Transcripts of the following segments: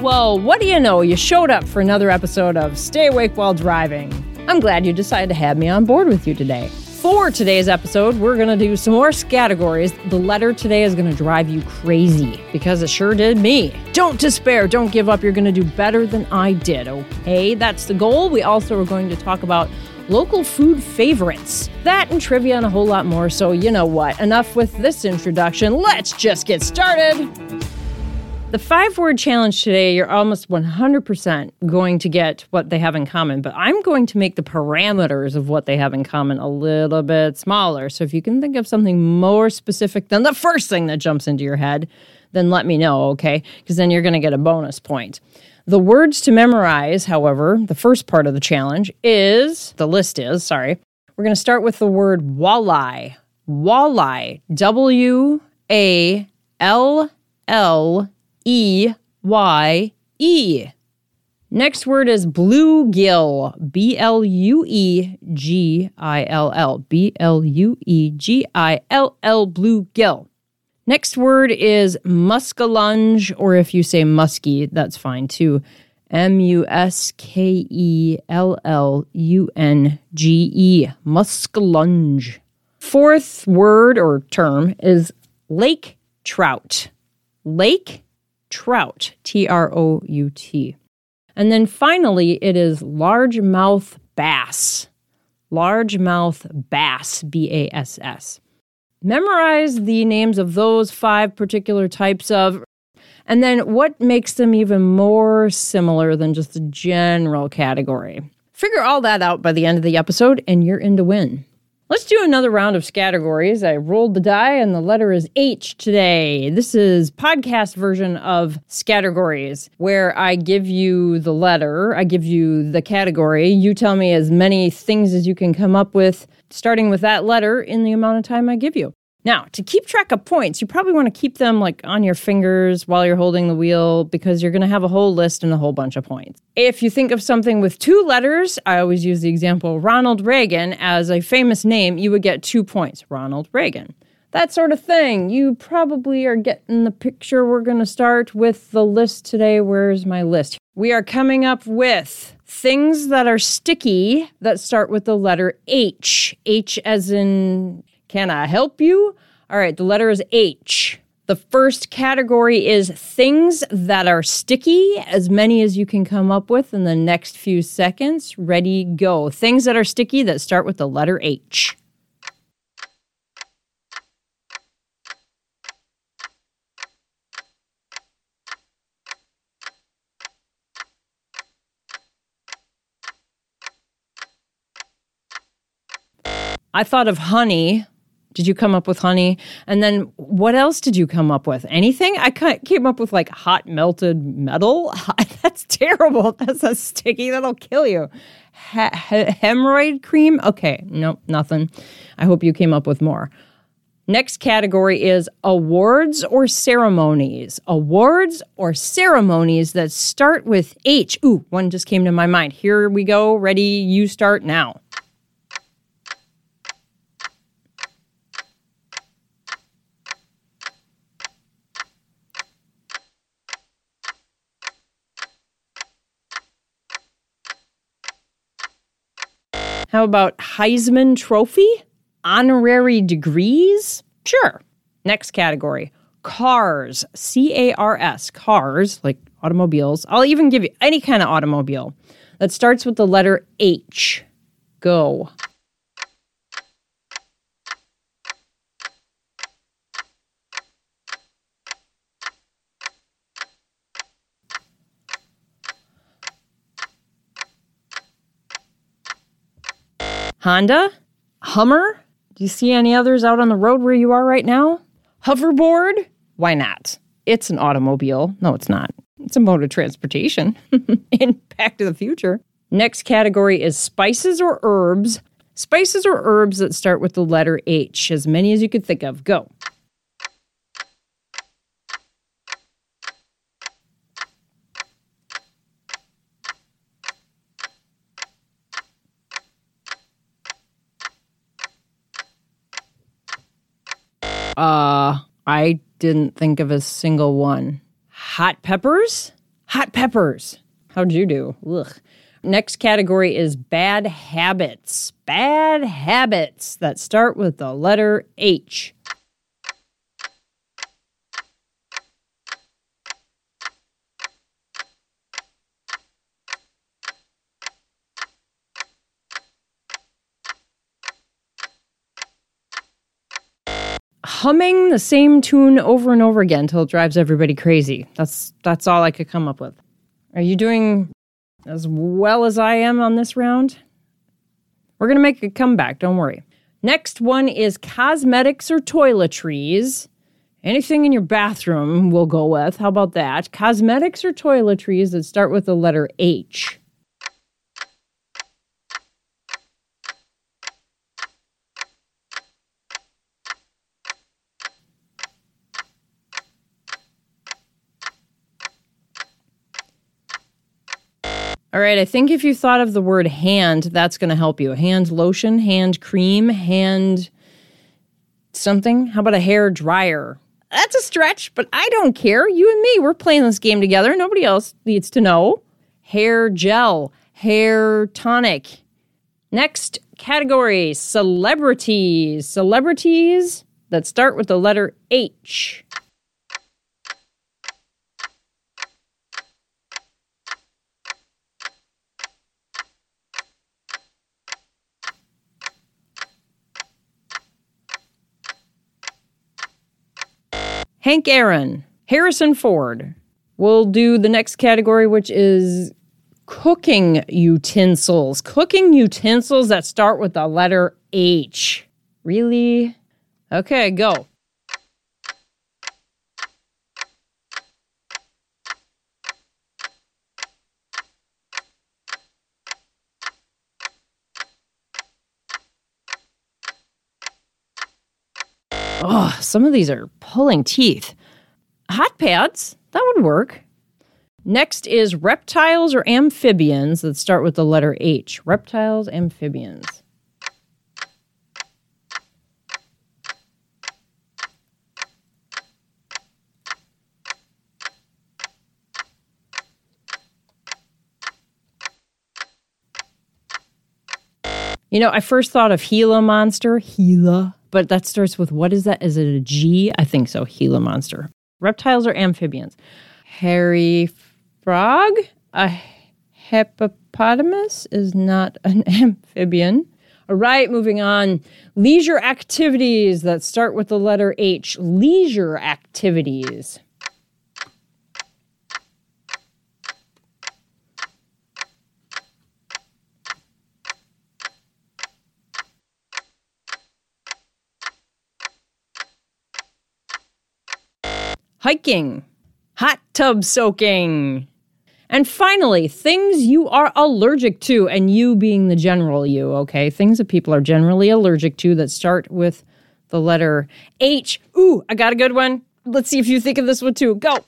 Well, what do you know? You showed up for another episode of Stay Awake While Driving. I'm glad you decided to have me on board with you today. For today's episode, we're going to do some more categories. The letter today is going to drive you crazy because it sure did me. Don't despair, don't give up. You're going to do better than I did, okay? That's the goal. We also are going to talk about local food favorites. That and trivia and a whole lot more. So, you know what? Enough with this introduction. Let's just get started. The five word challenge today, you're almost 100% going to get what they have in common, but I'm going to make the parameters of what they have in common a little bit smaller. So if you can think of something more specific than the first thing that jumps into your head, then let me know, okay? Because then you're going to get a bonus point. The words to memorize, however, the first part of the challenge is the list is, sorry. We're going to start with the word walleye. Walleye. W A L L E Y E. Next word is bluegill. B L U E G I L L. B L U E G I L L. Bluegill. Next word is muskellunge, or if you say musky, that's fine too. M U S K E L L U N G E. Muskellunge. Fourth word or term is lake trout. Lake trout, T R O U T. And then finally, it is largemouth bass. Largemouth bass, B A S S. Memorize the names of those five particular types of, and then what makes them even more similar than just a general category. Figure all that out by the end of the episode, and you're in to win. Let's do another round of categories. I rolled the die and the letter is H today. This is podcast version of categories where I give you the letter, I give you the category, you tell me as many things as you can come up with starting with that letter in the amount of time I give you. Now, to keep track of points, you probably want to keep them like on your fingers while you're holding the wheel because you're going to have a whole list and a whole bunch of points. If you think of something with two letters, I always use the example Ronald Reagan as a famous name, you would get two points. Ronald Reagan. That sort of thing. You probably are getting the picture. We're going to start with the list today. Where's my list? We are coming up with things that are sticky that start with the letter H. H as in can I help you? All right, the letter is H. The first category is things that are sticky, as many as you can come up with in the next few seconds. Ready, go. Things that are sticky that start with the letter H. I thought of honey did you come up with honey? And then what else did you come up with? Anything? I came up with like hot melted metal. That's terrible. That's a sticky. That'll kill you. He- hemorrhoid cream? Okay, nope, nothing. I hope you came up with more. Next category is awards or ceremonies. Awards or ceremonies that start with H. Ooh, one just came to my mind. Here we go. Ready? You start now. How about Heisman Trophy? Honorary degrees? Sure. Next category cars. C A R S. Cars, like automobiles. I'll even give you any kind of automobile that starts with the letter H. Go. Honda? Hummer? Do you see any others out on the road where you are right now? Hoverboard? Why not? It's an automobile. No, it's not. It's a mode of transportation. In Back to the Future. Next category is spices or herbs. Spices or herbs that start with the letter H, as many as you could think of. Go. I didn't think of a single one. Hot peppers? Hot peppers. How'd you do? Ugh. Next category is bad habits. Bad habits that start with the letter H. humming the same tune over and over again until it drives everybody crazy. That's that's all I could come up with. Are you doing as well as I am on this round? We're going to make a comeback, don't worry. Next one is cosmetics or toiletries. Anything in your bathroom we'll go with. How about that? Cosmetics or toiletries that start with the letter H. All right, I think if you thought of the word hand, that's going to help you. Hand lotion, hand cream, hand something. How about a hair dryer? That's a stretch, but I don't care. You and me, we're playing this game together. Nobody else needs to know. Hair gel, hair tonic. Next category celebrities. Celebrities that start with the letter H. Hank Aaron, Harrison Ford. We'll do the next category, which is cooking utensils. Cooking utensils that start with the letter H. Really? Okay, go. Oh, some of these are pulling teeth. Hot pads, that would work. Next is reptiles or amphibians that start with the letter H. Reptiles, amphibians. You know, I first thought of Gila monster, Gila, but that starts with what is that? Is it a G? I think so. Gila monster. Reptiles or amphibians? Hairy frog? A hippopotamus is not an amphibian. All right, moving on. Leisure activities that start with the letter H. Leisure activities. Hiking, hot tub soaking. And finally, things you are allergic to, and you being the general you, okay? Things that people are generally allergic to that start with the letter H. Ooh, I got a good one. Let's see if you think of this one too. Go.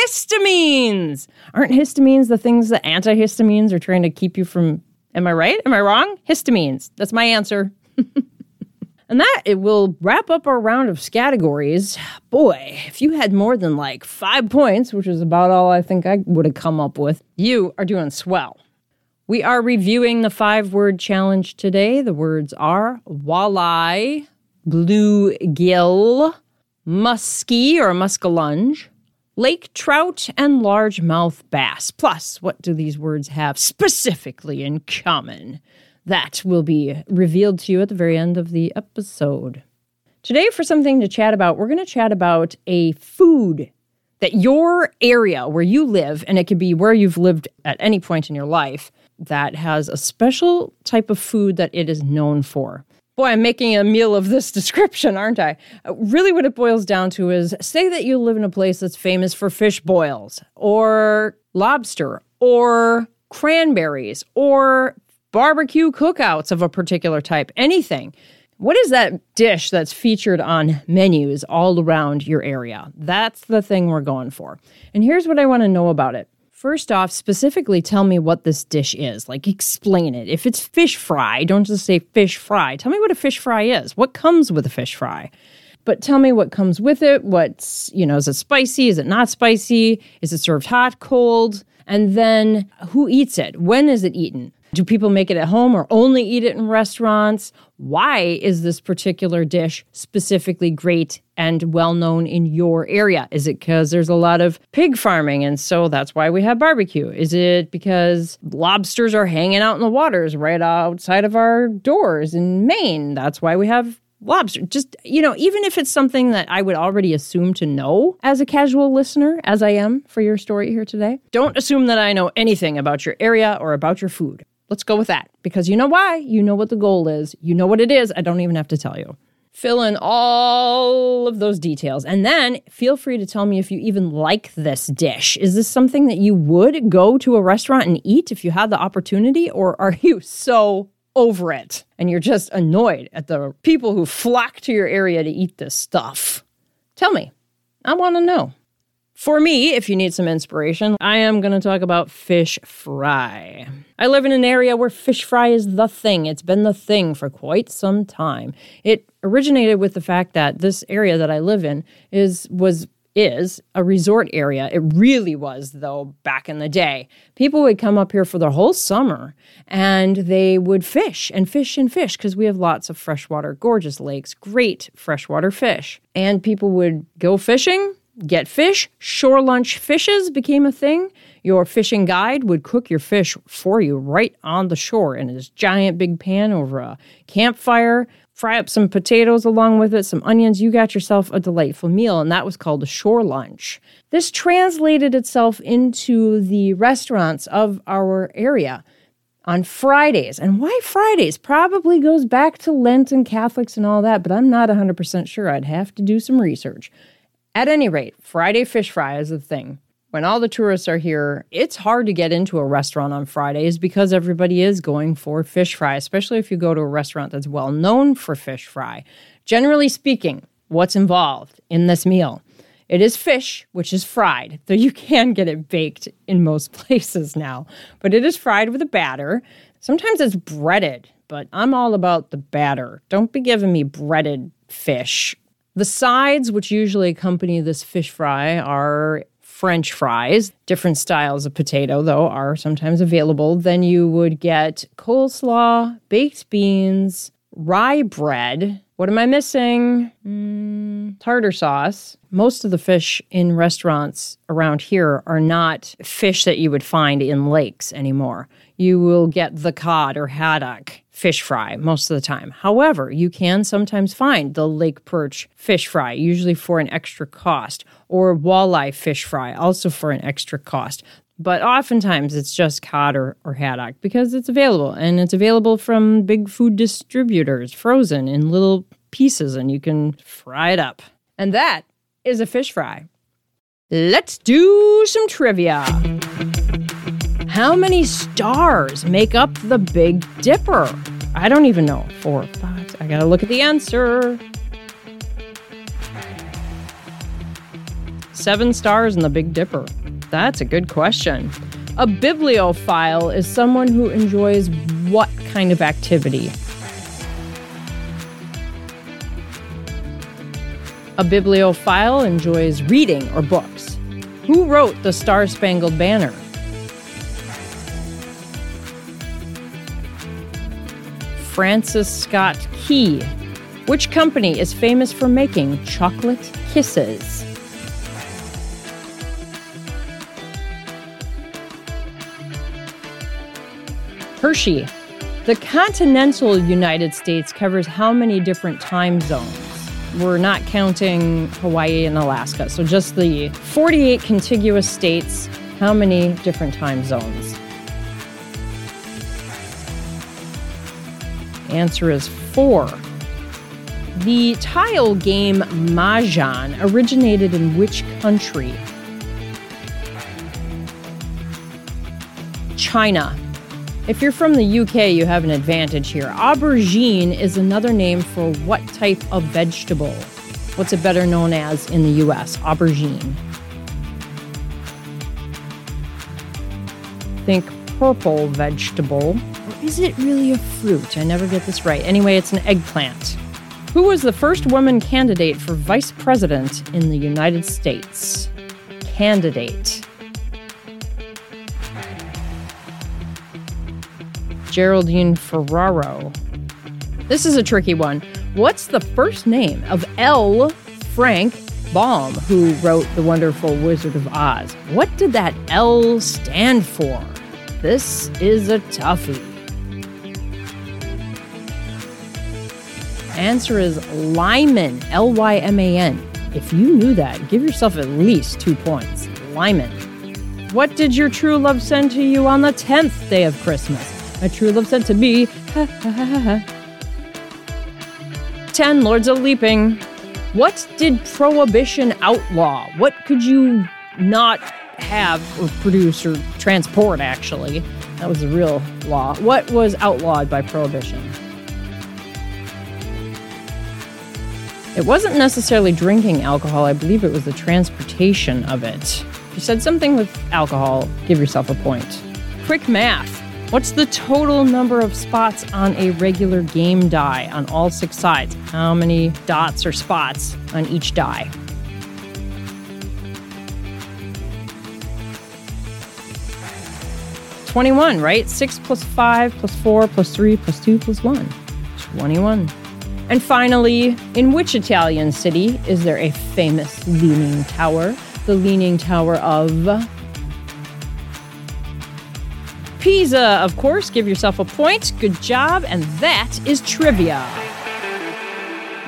Histamines. Aren't histamines the things that antihistamines are trying to keep you from? Am I right? Am I wrong? Histamines. That's my answer. and that it will wrap up our round of categories. Boy, if you had more than like five points, which is about all I think I would have come up with, you are doing swell. We are reviewing the five word challenge today. The words are walleye, bluegill, muskie or muskellunge, lake trout, and largemouth bass. Plus, what do these words have specifically in common? That will be revealed to you at the very end of the episode. Today, for something to chat about, we're going to chat about a food that your area where you live, and it could be where you've lived at any point in your life, that has a special type of food that it is known for. Boy, I'm making a meal of this description, aren't I? Uh, really, what it boils down to is say that you live in a place that's famous for fish boils, or lobster, or cranberries, or barbecue cookouts of a particular type, anything. What is that dish that's featured on menus all around your area? That's the thing we're going for. And here's what I want to know about it First off, specifically tell me what this dish is. Like, explain it. If it's fish fry, don't just say fish fry. Tell me what a fish fry is. What comes with a fish fry? But tell me what comes with it. What's, you know, is it spicy? Is it not spicy? Is it served hot, cold? And then who eats it? When is it eaten? Do people make it at home or only eat it in restaurants? Why is this particular dish specifically great and well known in your area? Is it because there's a lot of pig farming and so that's why we have barbecue? Is it because lobsters are hanging out in the waters right outside of our doors in Maine? That's why we have lobster. Just, you know, even if it's something that I would already assume to know as a casual listener, as I am for your story here today, don't assume that I know anything about your area or about your food. Let's go with that because you know why? You know what the goal is. You know what it is. I don't even have to tell you. Fill in all of those details and then feel free to tell me if you even like this dish. Is this something that you would go to a restaurant and eat if you had the opportunity, or are you so over it and you're just annoyed at the people who flock to your area to eat this stuff? Tell me. I want to know. For me, if you need some inspiration, I am going to talk about fish fry. I live in an area where fish fry is the thing. It's been the thing for quite some time. It originated with the fact that this area that I live in is was is a resort area. It really was, though, back in the day. People would come up here for the whole summer and they would fish and fish and fish because we have lots of freshwater, gorgeous lakes, great freshwater fish. And people would go fishing get fish. Shore lunch fishes became a thing. Your fishing guide would cook your fish for you right on the shore in this giant big pan over a campfire. Fry up some potatoes along with it, some onions. You got yourself a delightful meal, and that was called a shore lunch. This translated itself into the restaurants of our area on Fridays. And why Fridays? Probably goes back to Lent and Catholics and all that, but I'm not 100% sure. I'd have to do some research. At any rate, Friday fish fry is a thing. When all the tourists are here, it's hard to get into a restaurant on Fridays because everybody is going for fish fry, especially if you go to a restaurant that's well known for fish fry. Generally speaking, what's involved in this meal? It is fish, which is fried, though you can get it baked in most places now. But it is fried with a batter. Sometimes it's breaded, but I'm all about the batter. Don't be giving me breaded fish the sides, which usually accompany this fish fry, are French fries. Different styles of potato, though, are sometimes available. Then you would get coleslaw, baked beans, rye bread. What am I missing? Mm, tartar sauce. Most of the fish in restaurants around here are not fish that you would find in lakes anymore. You will get the cod or haddock fish fry most of the time. However, you can sometimes find the lake perch fish fry, usually for an extra cost, or walleye fish fry, also for an extra cost. But oftentimes it's just cod or, or haddock because it's available and it's available from big food distributors, frozen in little pieces, and you can fry it up. And that is a fish fry. Let's do some trivia. How many stars make up the Big Dipper? I don't even know. Four, five. I gotta look at the answer. Seven stars in the Big Dipper. That's a good question. A bibliophile is someone who enjoys what kind of activity? A bibliophile enjoys reading or books. Who wrote the Star Spangled Banner? Francis Scott Key. Which company is famous for making chocolate kisses? Hershey. The continental United States covers how many different time zones? We're not counting Hawaii and Alaska, so just the 48 contiguous states. How many different time zones? Answer is four. The tile game Mahjong originated in which country? China. If you're from the UK, you have an advantage here. Aubergine is another name for what type of vegetable? What's it better known as in the US? Aubergine. think purple vegetable. Is it really a fruit? I never get this right. Anyway, it's an eggplant. Who was the first woman candidate for vice president in the United States? Candidate. Geraldine Ferraro. This is a tricky one. What's the first name of L. Frank Baum, who wrote The Wonderful Wizard of Oz? What did that L stand for? This is a toughie. Answer is Lyman, L Y M A N. If you knew that, give yourself at least two points. Lyman. What did your true love send to you on the 10th day of Christmas? My true love sent to me. 10 Lords of Leaping. What did Prohibition outlaw? What could you not have or produce or transport, actually? That was the real law. What was outlawed by Prohibition? It wasn't necessarily drinking alcohol, I believe it was the transportation of it. If you said something with alcohol, give yourself a point. Quick math. What's the total number of spots on a regular game die on all six sides? How many dots or spots on each die? Twenty-one, right? Six plus five plus four plus three plus two plus one. Twenty-one. And finally, in which Italian city is there a famous leaning tower? The Leaning Tower of Pisa, of course. Give yourself a point. Good job. And that is trivia.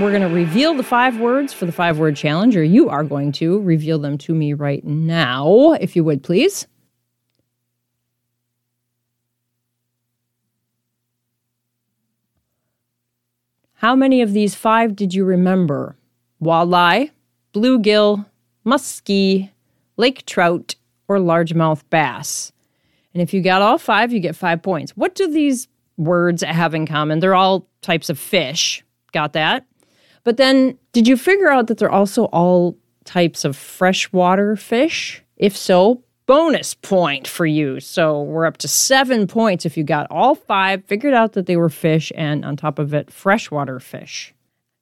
We're going to reveal the five words for the five word challenge, or you are going to reveal them to me right now, if you would, please. How many of these five did you remember? Walleye, bluegill, muskie, lake trout, or largemouth bass? And if you got all five, you get five points. What do these words have in common? They're all types of fish. Got that? But then, did you figure out that they're also all types of freshwater fish? If so, bonus point for you. So we're up to seven points if you got all five, figured out that they were fish, and on top of it, freshwater fish.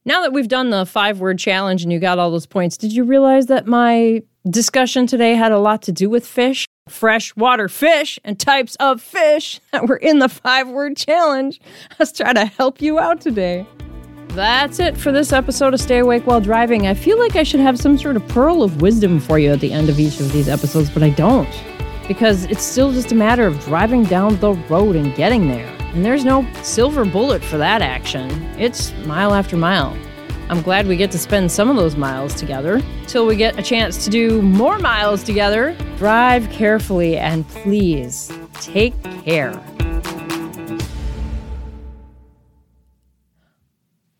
Now that we've done the five word challenge and you got all those points, did you realize that my discussion today had a lot to do with fish? Freshwater fish and types of fish that were in the five word challenge. Let's try to help you out today. That's it for this episode of Stay Awake While Driving. I feel like I should have some sort of pearl of wisdom for you at the end of each of these episodes, but I don't. Because it's still just a matter of driving down the road and getting there. And there's no silver bullet for that action. It's mile after mile. I'm glad we get to spend some of those miles together. Till we get a chance to do more miles together, drive carefully and please take care.